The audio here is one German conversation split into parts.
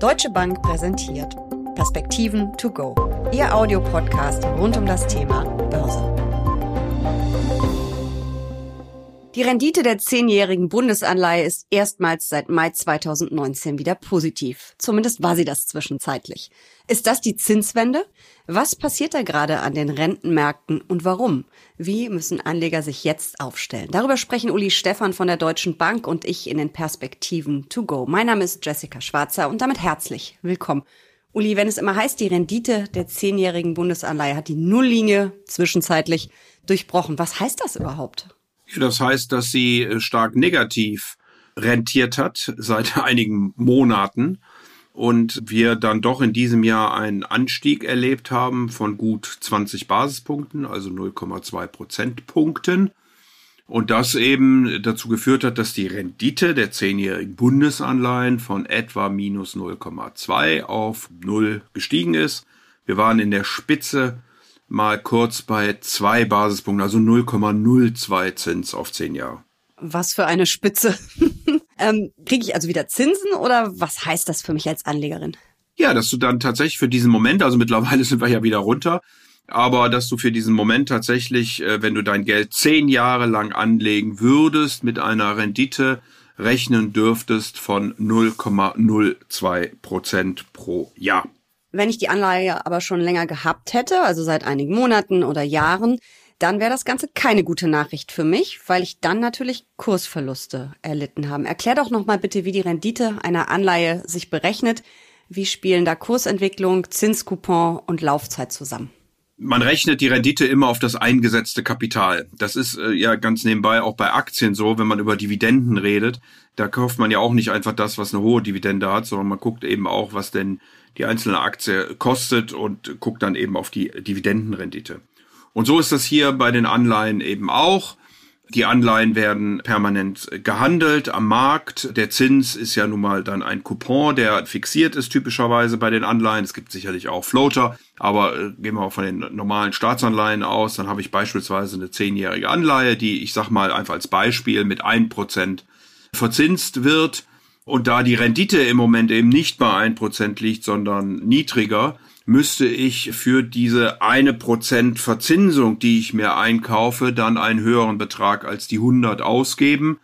Deutsche Bank präsentiert Perspektiven to go, Ihr Audiopodcast rund um das Thema Börse. Die Rendite der zehnjährigen Bundesanleihe ist erstmals seit Mai 2019 wieder positiv. Zumindest war sie das zwischenzeitlich. Ist das die Zinswende? Was passiert da gerade an den Rentenmärkten und warum? Wie müssen Anleger sich jetzt aufstellen? Darüber sprechen Uli Stefan von der Deutschen Bank und ich in den Perspektiven to go. Mein Name ist Jessica Schwarzer und damit herzlich willkommen. Uli, wenn es immer heißt, die Rendite der zehnjährigen Bundesanleihe hat die Nulllinie zwischenzeitlich durchbrochen. Was heißt das überhaupt? Das heißt, dass sie äh, stark negativ rentiert hat seit einigen Monaten und wir dann doch in diesem Jahr einen Anstieg erlebt haben von gut 20 Basispunkten, also 0,2 Prozentpunkten. Und das eben dazu geführt hat, dass die Rendite der zehnjährigen Bundesanleihen von etwa minus 0,2 auf 0 gestiegen ist. Wir waren in der Spitze mal kurz bei zwei Basispunkten, also 0,02 Zins auf zehn Jahre. Was für eine Spitze. ähm, Kriege ich also wieder Zinsen oder was heißt das für mich als Anlegerin? Ja, dass du dann tatsächlich für diesen Moment, also mittlerweile sind wir ja wieder runter, aber dass du für diesen Moment tatsächlich, äh, wenn du dein Geld zehn Jahre lang anlegen würdest, mit einer Rendite rechnen dürftest von 0,02 Prozent pro Jahr. Wenn ich die Anleihe aber schon länger gehabt hätte, also seit einigen Monaten oder Jahren, dann wäre das Ganze keine gute Nachricht für mich, weil ich dann natürlich Kursverluste erlitten habe. Erklär doch nochmal bitte, wie die Rendite einer Anleihe sich berechnet. Wie spielen da Kursentwicklung, Zinscoupon und Laufzeit zusammen? Man rechnet die Rendite immer auf das eingesetzte Kapital. Das ist äh, ja ganz nebenbei auch bei Aktien so, wenn man über Dividenden redet. Da kauft man ja auch nicht einfach das, was eine hohe Dividende hat, sondern man guckt eben auch, was denn die einzelne Aktie kostet und guckt dann eben auf die Dividendenrendite. Und so ist das hier bei den Anleihen eben auch. Die Anleihen werden permanent gehandelt am Markt. Der Zins ist ja nun mal dann ein Coupon, der fixiert ist typischerweise bei den Anleihen. Es gibt sicherlich auch Floater, aber äh, gehen wir auch von den normalen Staatsanleihen aus. Dann habe ich beispielsweise eine zehnjährige Anleihe, die ich sag mal einfach als Beispiel mit ein Prozent verzinst wird. Und da die Rendite im Moment eben nicht bei ein Prozent liegt, sondern niedriger, müsste ich für diese eine Prozent Verzinsung, die ich mir einkaufe, dann einen höheren Betrag als die 100 ausgeben,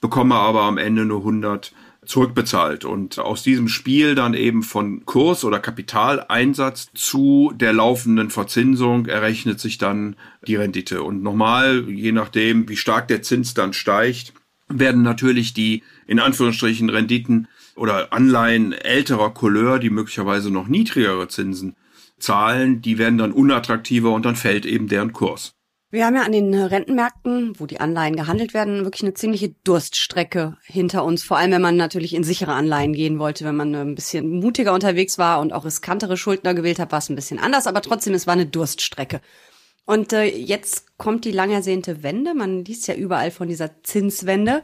bekomme aber am Ende nur 100 zurückbezahlt. Und aus diesem Spiel dann eben von Kurs- oder Kapitaleinsatz zu der laufenden Verzinsung errechnet sich dann die Rendite. Und normal, je nachdem, wie stark der Zins dann steigt, werden natürlich die in Anführungsstrichen Renditen oder Anleihen älterer Couleur, die möglicherweise noch niedrigere Zinsen zahlen, die werden dann unattraktiver und dann fällt eben deren Kurs. Wir haben ja an den Rentenmärkten, wo die Anleihen gehandelt werden, wirklich eine ziemliche Durststrecke hinter uns. Vor allem, wenn man natürlich in sichere Anleihen gehen wollte, wenn man ein bisschen mutiger unterwegs war und auch riskantere Schuldner gewählt hat, war es ein bisschen anders. Aber trotzdem, es war eine Durststrecke. Und äh, jetzt kommt die lang ersehnte Wende. Man liest ja überall von dieser Zinswende.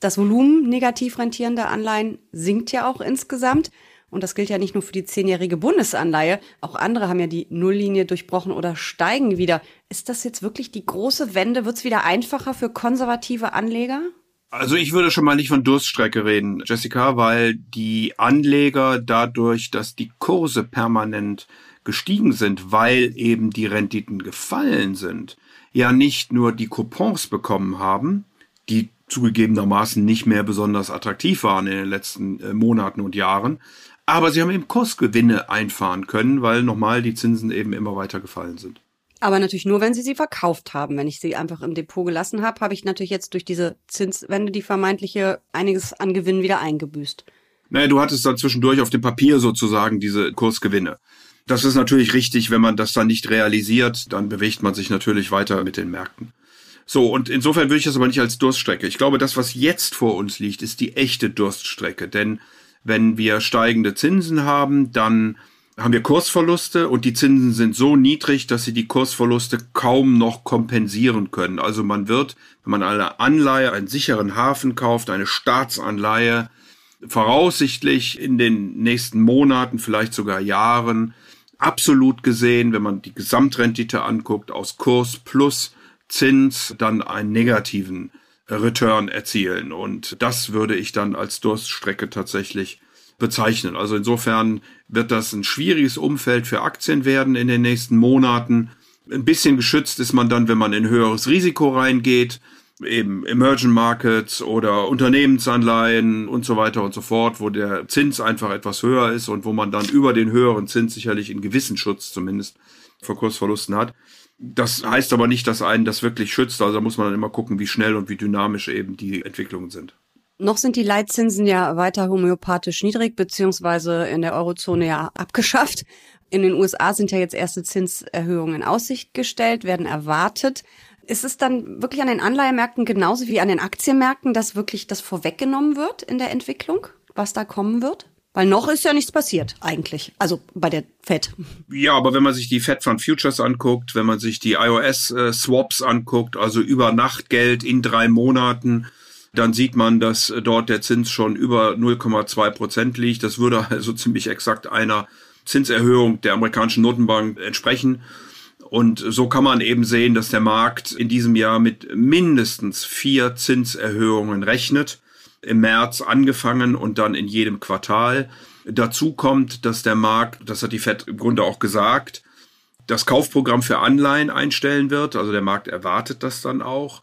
Das Volumen negativ rentierender Anleihen sinkt ja auch insgesamt. Und das gilt ja nicht nur für die zehnjährige Bundesanleihe. Auch andere haben ja die Nulllinie durchbrochen oder steigen wieder. Ist das jetzt wirklich die große Wende? Wird es wieder einfacher für konservative Anleger? Also ich würde schon mal nicht von Durststrecke reden, Jessica, weil die Anleger dadurch, dass die Kurse permanent gestiegen sind, weil eben die Renditen gefallen sind, ja nicht nur die Coupons bekommen haben, die zugegebenermaßen nicht mehr besonders attraktiv waren in den letzten äh, Monaten und Jahren. Aber sie haben eben Kursgewinne einfahren können, weil nochmal die Zinsen eben immer weiter gefallen sind. Aber natürlich nur, wenn sie sie verkauft haben. Wenn ich sie einfach im Depot gelassen habe, habe ich natürlich jetzt durch diese Zinswende die vermeintliche einiges an Gewinn wieder eingebüßt. Naja, du hattest dann zwischendurch auf dem Papier sozusagen diese Kursgewinne. Das ist natürlich richtig, wenn man das dann nicht realisiert, dann bewegt man sich natürlich weiter mit den Märkten. So, und insofern würde ich das aber nicht als Durststrecke. Ich glaube, das, was jetzt vor uns liegt, ist die echte Durststrecke. Denn wenn wir steigende Zinsen haben, dann haben wir Kursverluste und die Zinsen sind so niedrig, dass sie die Kursverluste kaum noch kompensieren können. Also man wird, wenn man eine Anleihe, einen sicheren Hafen kauft, eine Staatsanleihe, voraussichtlich in den nächsten Monaten, vielleicht sogar Jahren, absolut gesehen, wenn man die Gesamtrendite anguckt, aus Kurs plus Zins dann einen negativen Return erzielen. Und das würde ich dann als Durststrecke tatsächlich bezeichnen. Also insofern wird das ein schwieriges Umfeld für Aktien werden in den nächsten Monaten. Ein bisschen geschützt ist man dann, wenn man in höheres Risiko reingeht, eben Emerging Markets oder Unternehmensanleihen und so weiter und so fort, wo der Zins einfach etwas höher ist und wo man dann über den höheren Zins sicherlich einen gewissen Schutz zumindest vor Kursverlusten hat. Das heißt aber nicht, dass einen das wirklich schützt. Also da muss man dann immer gucken, wie schnell und wie dynamisch eben die Entwicklungen sind. Noch sind die Leitzinsen ja weiter homöopathisch niedrig, beziehungsweise in der Eurozone ja abgeschafft. In den USA sind ja jetzt erste Zinserhöhungen in Aussicht gestellt, werden erwartet. Ist es dann wirklich an den Anleihemärkten genauso wie an den Aktienmärkten, dass wirklich das vorweggenommen wird in der Entwicklung, was da kommen wird? Weil noch ist ja nichts passiert, eigentlich. Also bei der Fed. Ja, aber wenn man sich die Fed Fund Futures anguckt, wenn man sich die iOS äh, Swaps anguckt, also über Nachtgeld in drei Monaten, dann sieht man, dass dort der Zins schon über 0,2 Prozent liegt. Das würde also ziemlich exakt einer Zinserhöhung der amerikanischen Notenbank entsprechen. Und so kann man eben sehen, dass der Markt in diesem Jahr mit mindestens vier Zinserhöhungen rechnet im März angefangen und dann in jedem Quartal. Dazu kommt, dass der Markt, das hat die Fed im Grunde auch gesagt, das Kaufprogramm für Anleihen einstellen wird. Also der Markt erwartet das dann auch.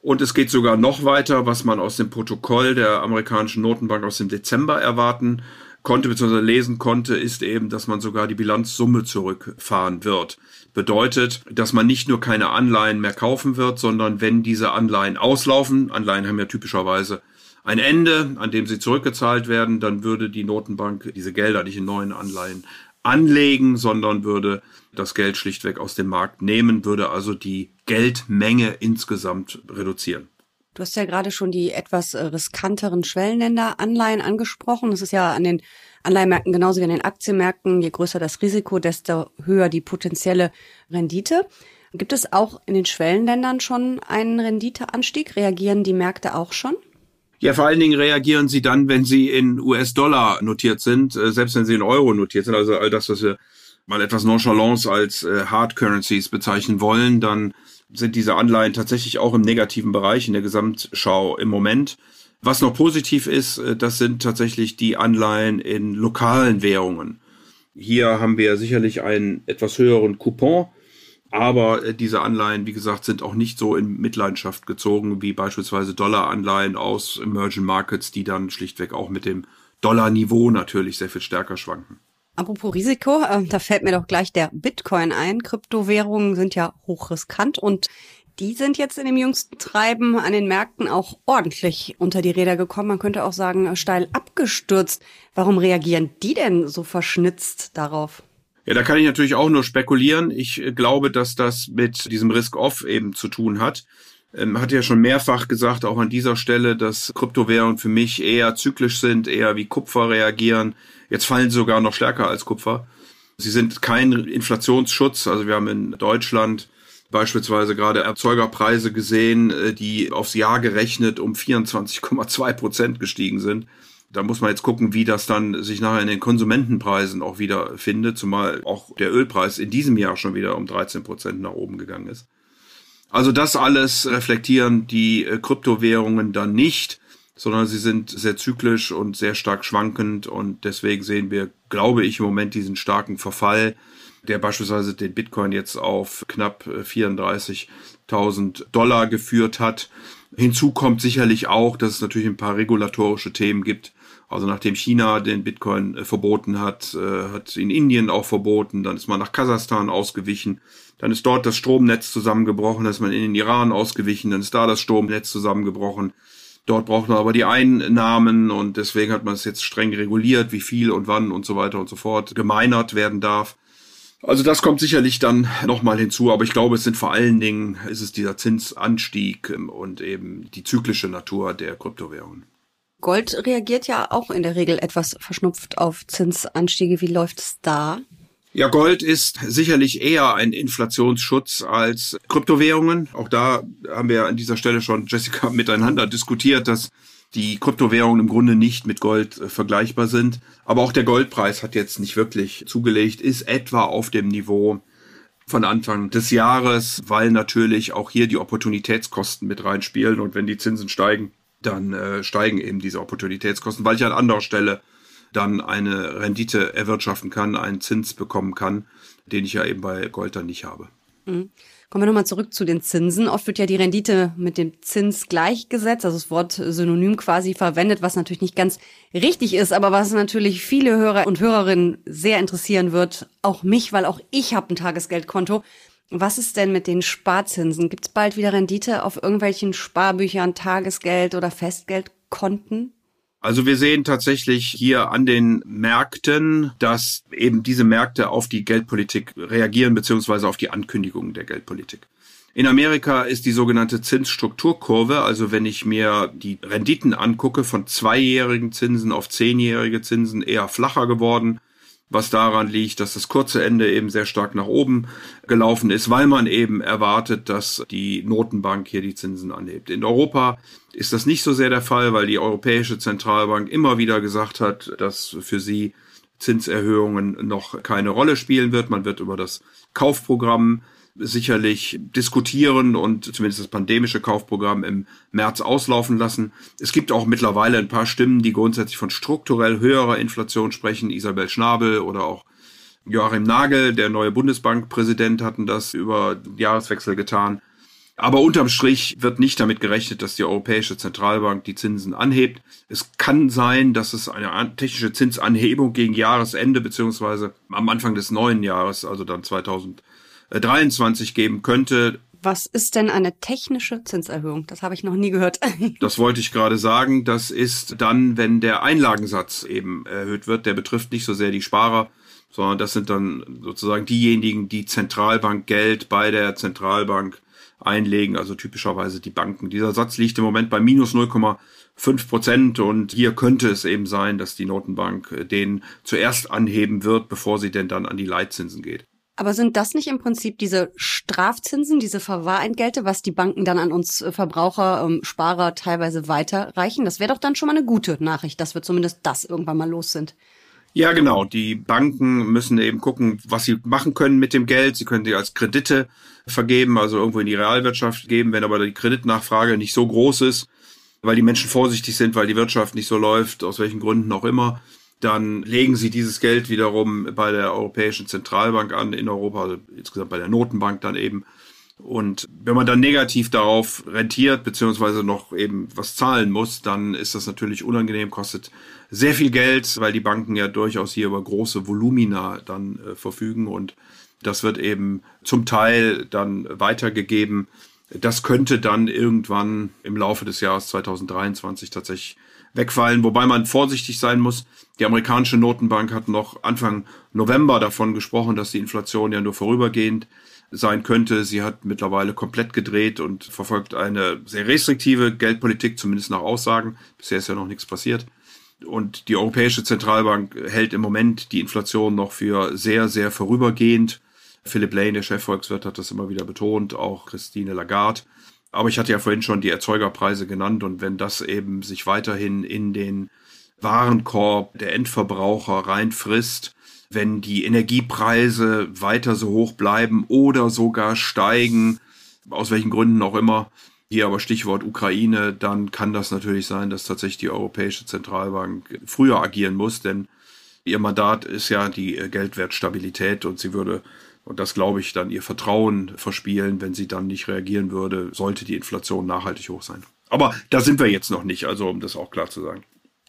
Und es geht sogar noch weiter, was man aus dem Protokoll der amerikanischen Notenbank aus dem Dezember erwarten konnte bzw. lesen konnte, ist eben, dass man sogar die Bilanzsumme zurückfahren wird. Bedeutet, dass man nicht nur keine Anleihen mehr kaufen wird, sondern wenn diese Anleihen auslaufen, Anleihen haben ja typischerweise ein Ende, an dem sie zurückgezahlt werden, dann würde die Notenbank diese Gelder nicht in neuen Anleihen anlegen, sondern würde das Geld schlichtweg aus dem Markt nehmen, würde also die Geldmenge insgesamt reduzieren. Du hast ja gerade schon die etwas äh, riskanteren Schwellenländer-Anleihen angesprochen. Das ist ja an den Anleihenmärkten genauso wie an den Aktienmärkten. Je größer das Risiko, desto höher die potenzielle Rendite. Gibt es auch in den Schwellenländern schon einen Renditeanstieg? Reagieren die Märkte auch schon? Ja, vor allen Dingen reagieren sie dann, wenn sie in US-Dollar notiert sind, äh, selbst wenn sie in Euro notiert sind. Also all das, was wir mal etwas nonchalance als äh, Hard Currencies bezeichnen wollen, dann sind diese Anleihen tatsächlich auch im negativen Bereich in der Gesamtschau im Moment. Was noch positiv ist, äh, das sind tatsächlich die Anleihen in lokalen Währungen. Hier haben wir sicherlich einen etwas höheren Coupon, aber äh, diese Anleihen, wie gesagt, sind auch nicht so in Mitleidenschaft gezogen wie beispielsweise Dollaranleihen aus Emerging Markets, die dann schlichtweg auch mit dem Dollarniveau natürlich sehr viel stärker schwanken. Apropos Risiko, äh, da fällt mir doch gleich der Bitcoin ein. Kryptowährungen sind ja hochriskant und die sind jetzt in dem jüngsten Treiben an den Märkten auch ordentlich unter die Räder gekommen. Man könnte auch sagen, steil abgestürzt. Warum reagieren die denn so verschnitzt darauf? Ja, da kann ich natürlich auch nur spekulieren. Ich äh, glaube, dass das mit diesem Risk-Off eben zu tun hat. Ähm, hat ja schon mehrfach gesagt, auch an dieser Stelle, dass Kryptowährungen für mich eher zyklisch sind, eher wie Kupfer reagieren. Jetzt fallen sie sogar noch stärker als Kupfer. Sie sind kein Inflationsschutz. Also wir haben in Deutschland beispielsweise gerade Erzeugerpreise gesehen, äh, die aufs Jahr gerechnet um 24,2 Prozent gestiegen sind. Da muss man jetzt gucken, wie das dann sich nachher in den Konsumentenpreisen auch wieder findet, zumal auch der Ölpreis in diesem Jahr schon wieder um 13 Prozent nach oben gegangen ist. Also das alles reflektieren die äh, Kryptowährungen dann nicht, sondern sie sind sehr zyklisch und sehr stark schwankend und deswegen sehen wir, glaube ich, im Moment diesen starken Verfall, der beispielsweise den Bitcoin jetzt auf knapp 34.000 äh, Dollar geführt hat. Hinzu kommt sicherlich auch, dass es natürlich ein paar regulatorische Themen gibt, also nachdem China den Bitcoin äh, verboten hat, äh, hat in Indien auch verboten, dann ist man nach Kasachstan ausgewichen, dann ist dort das Stromnetz zusammengebrochen, dann ist man in den Iran ausgewichen, dann ist da das Stromnetz zusammengebrochen. Dort braucht man aber die Einnahmen und deswegen hat man es jetzt streng reguliert, wie viel und wann und so weiter und so fort gemeinert werden darf. Also das kommt sicherlich dann nochmal hinzu, aber ich glaube, es sind vor allen Dingen, ist es dieser Zinsanstieg und eben die zyklische Natur der Kryptowährungen. Gold reagiert ja auch in der Regel etwas verschnupft auf Zinsanstiege. Wie läuft es da? Ja, Gold ist sicherlich eher ein Inflationsschutz als Kryptowährungen. Auch da haben wir an dieser Stelle schon, Jessica, miteinander diskutiert, dass die Kryptowährungen im Grunde nicht mit Gold äh, vergleichbar sind. Aber auch der Goldpreis hat jetzt nicht wirklich zugelegt, ist etwa auf dem Niveau von Anfang des Jahres, weil natürlich auch hier die Opportunitätskosten mit reinspielen. Und wenn die Zinsen steigen, dann äh, steigen eben diese Opportunitätskosten, weil ich an anderer Stelle dann eine Rendite erwirtschaften kann, einen Zins bekommen kann, den ich ja eben bei Gold dann nicht habe. Mhm. Kommen wir nochmal zurück zu den Zinsen. Oft wird ja die Rendite mit dem Zins gleichgesetzt, also das Wort synonym quasi verwendet, was natürlich nicht ganz richtig ist, aber was natürlich viele Hörer und Hörerinnen sehr interessieren wird, auch mich, weil auch ich habe ein Tagesgeldkonto. Was ist denn mit den Sparzinsen? Gibt es bald wieder Rendite auf irgendwelchen Sparbüchern, Tagesgeld oder Festgeldkonten? Also wir sehen tatsächlich hier an den Märkten, dass eben diese Märkte auf die Geldpolitik reagieren, beziehungsweise auf die Ankündigungen der Geldpolitik. In Amerika ist die sogenannte Zinsstrukturkurve, also wenn ich mir die Renditen angucke, von zweijährigen Zinsen auf zehnjährige Zinsen eher flacher geworden was daran liegt, dass das kurze Ende eben sehr stark nach oben gelaufen ist, weil man eben erwartet, dass die Notenbank hier die Zinsen anhebt. In Europa ist das nicht so sehr der Fall, weil die Europäische Zentralbank immer wieder gesagt hat, dass für sie Zinserhöhungen noch keine Rolle spielen wird. Man wird über das Kaufprogramm sicherlich diskutieren und zumindest das pandemische Kaufprogramm im März auslaufen lassen. Es gibt auch mittlerweile ein paar Stimmen, die grundsätzlich von strukturell höherer Inflation sprechen. Isabel Schnabel oder auch Joachim Nagel, der neue Bundesbankpräsident, hatten das über Jahreswechsel getan. Aber unterm Strich wird nicht damit gerechnet, dass die Europäische Zentralbank die Zinsen anhebt. Es kann sein, dass es eine technische Zinsanhebung gegen Jahresende beziehungsweise am Anfang des neuen Jahres, also dann 2000 23 geben könnte. Was ist denn eine technische Zinserhöhung? Das habe ich noch nie gehört. das wollte ich gerade sagen. Das ist dann, wenn der Einlagensatz eben erhöht wird. Der betrifft nicht so sehr die Sparer, sondern das sind dann sozusagen diejenigen, die Zentralbankgeld bei der Zentralbank einlegen, also typischerweise die Banken. Dieser Satz liegt im Moment bei minus 0,5 Prozent und hier könnte es eben sein, dass die Notenbank den zuerst anheben wird, bevor sie denn dann an die Leitzinsen geht. Aber sind das nicht im Prinzip diese Strafzinsen, diese Verwahrentgelte, was die Banken dann an uns äh, Verbraucher, ähm, Sparer teilweise weiterreichen? Das wäre doch dann schon mal eine gute Nachricht, dass wir zumindest das irgendwann mal los sind. Ja, genau. Die Banken müssen eben gucken, was sie machen können mit dem Geld. Sie können die als Kredite vergeben, also irgendwo in die Realwirtschaft geben. Wenn aber die Kreditnachfrage nicht so groß ist, weil die Menschen vorsichtig sind, weil die Wirtschaft nicht so läuft, aus welchen Gründen auch immer, dann legen sie dieses Geld wiederum bei der Europäischen Zentralbank an in Europa, also insgesamt bei der Notenbank dann eben. Und wenn man dann negativ darauf rentiert, beziehungsweise noch eben was zahlen muss, dann ist das natürlich unangenehm, kostet sehr viel Geld, weil die Banken ja durchaus hier über große Volumina dann äh, verfügen und das wird eben zum Teil dann weitergegeben. Das könnte dann irgendwann im Laufe des Jahres 2023 tatsächlich wegfallen, wobei man vorsichtig sein muss. Die amerikanische Notenbank hat noch Anfang November davon gesprochen, dass die Inflation ja nur vorübergehend sein könnte. Sie hat mittlerweile komplett gedreht und verfolgt eine sehr restriktive Geldpolitik, zumindest nach Aussagen. Bisher ist ja noch nichts passiert. Und die Europäische Zentralbank hält im Moment die Inflation noch für sehr, sehr vorübergehend. Philip Lane, der Chefvolkswirt, hat das immer wieder betont, auch Christine Lagarde. Aber ich hatte ja vorhin schon die Erzeugerpreise genannt und wenn das eben sich weiterhin in den Warenkorb der Endverbraucher reinfrisst, wenn die Energiepreise weiter so hoch bleiben oder sogar steigen, aus welchen Gründen auch immer, hier aber Stichwort Ukraine, dann kann das natürlich sein, dass tatsächlich die Europäische Zentralbank früher agieren muss, denn ihr Mandat ist ja die Geldwertstabilität und sie würde und das, glaube ich, dann ihr Vertrauen verspielen, wenn sie dann nicht reagieren würde, sollte die Inflation nachhaltig hoch sein. Aber da sind wir jetzt noch nicht, also um das auch klar zu sagen.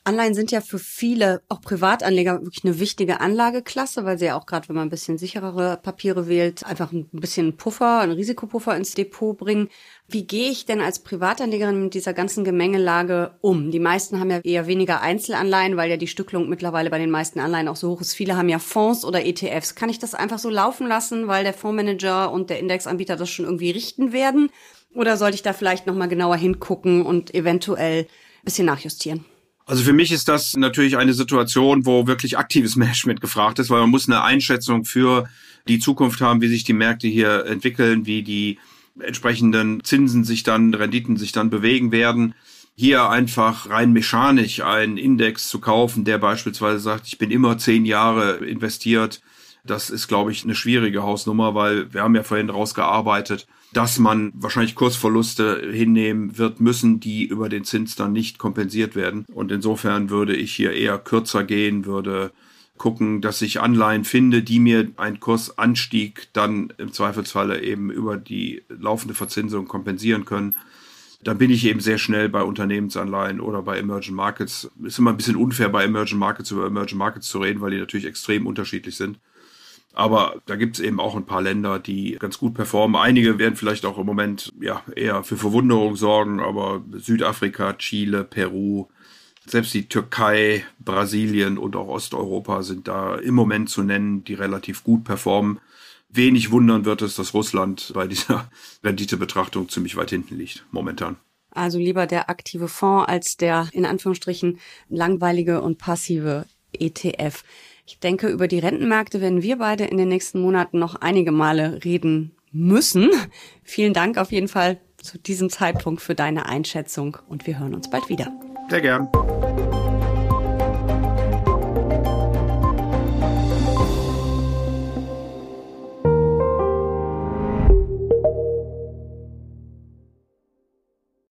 Anleihen sind ja für viele, auch Privatanleger, wirklich eine wichtige Anlageklasse, weil sie ja auch gerade, wenn man ein bisschen sicherere Papiere wählt, einfach ein bisschen Puffer, einen Risikopuffer ins Depot bringen. Wie gehe ich denn als Privatanlegerin mit dieser ganzen Gemengelage um? Die meisten haben ja eher weniger Einzelanleihen, weil ja die Stücklung mittlerweile bei den meisten Anleihen auch so hoch ist. Viele haben ja Fonds oder ETFs. Kann ich das einfach so laufen lassen, weil der Fondsmanager und der Indexanbieter das schon irgendwie richten werden? Oder sollte ich da vielleicht nochmal genauer hingucken und eventuell ein bisschen nachjustieren? Also für mich ist das natürlich eine Situation, wo wirklich aktives Management gefragt ist, weil man muss eine Einschätzung für die Zukunft haben, wie sich die Märkte hier entwickeln, wie die entsprechenden Zinsen sich dann, Renditen sich dann bewegen werden. Hier einfach rein mechanisch einen Index zu kaufen, der beispielsweise sagt, ich bin immer zehn Jahre investiert, das ist, glaube ich, eine schwierige Hausnummer, weil wir haben ja vorhin rausgearbeitet, dass man wahrscheinlich Kursverluste hinnehmen wird müssen, die über den Zins dann nicht kompensiert werden. Und insofern würde ich hier eher kürzer gehen, würde gucken, dass ich Anleihen finde, die mir einen Kursanstieg dann im Zweifelsfalle eben über die laufende Verzinsung kompensieren können. Dann bin ich eben sehr schnell bei Unternehmensanleihen oder bei Emerging Markets. Ist immer ein bisschen unfair, bei Emerging Markets über Emerging Markets zu reden, weil die natürlich extrem unterschiedlich sind. Aber da gibt es eben auch ein paar Länder, die ganz gut performen. Einige werden vielleicht auch im Moment ja eher für Verwunderung sorgen, aber Südafrika, Chile, Peru, selbst die Türkei, Brasilien und auch Osteuropa sind da im Moment zu nennen, die relativ gut performen. Wenig wundern wird es, dass Russland bei dieser Renditebetrachtung ziemlich weit hinten liegt, momentan. Also lieber der aktive Fonds als der in Anführungsstrichen langweilige und passive ETF. Ich denke, über die Rentenmärkte werden wir beide in den nächsten Monaten noch einige Male reden müssen. Vielen Dank auf jeden Fall zu diesem Zeitpunkt für deine Einschätzung und wir hören uns bald wieder. Sehr gern.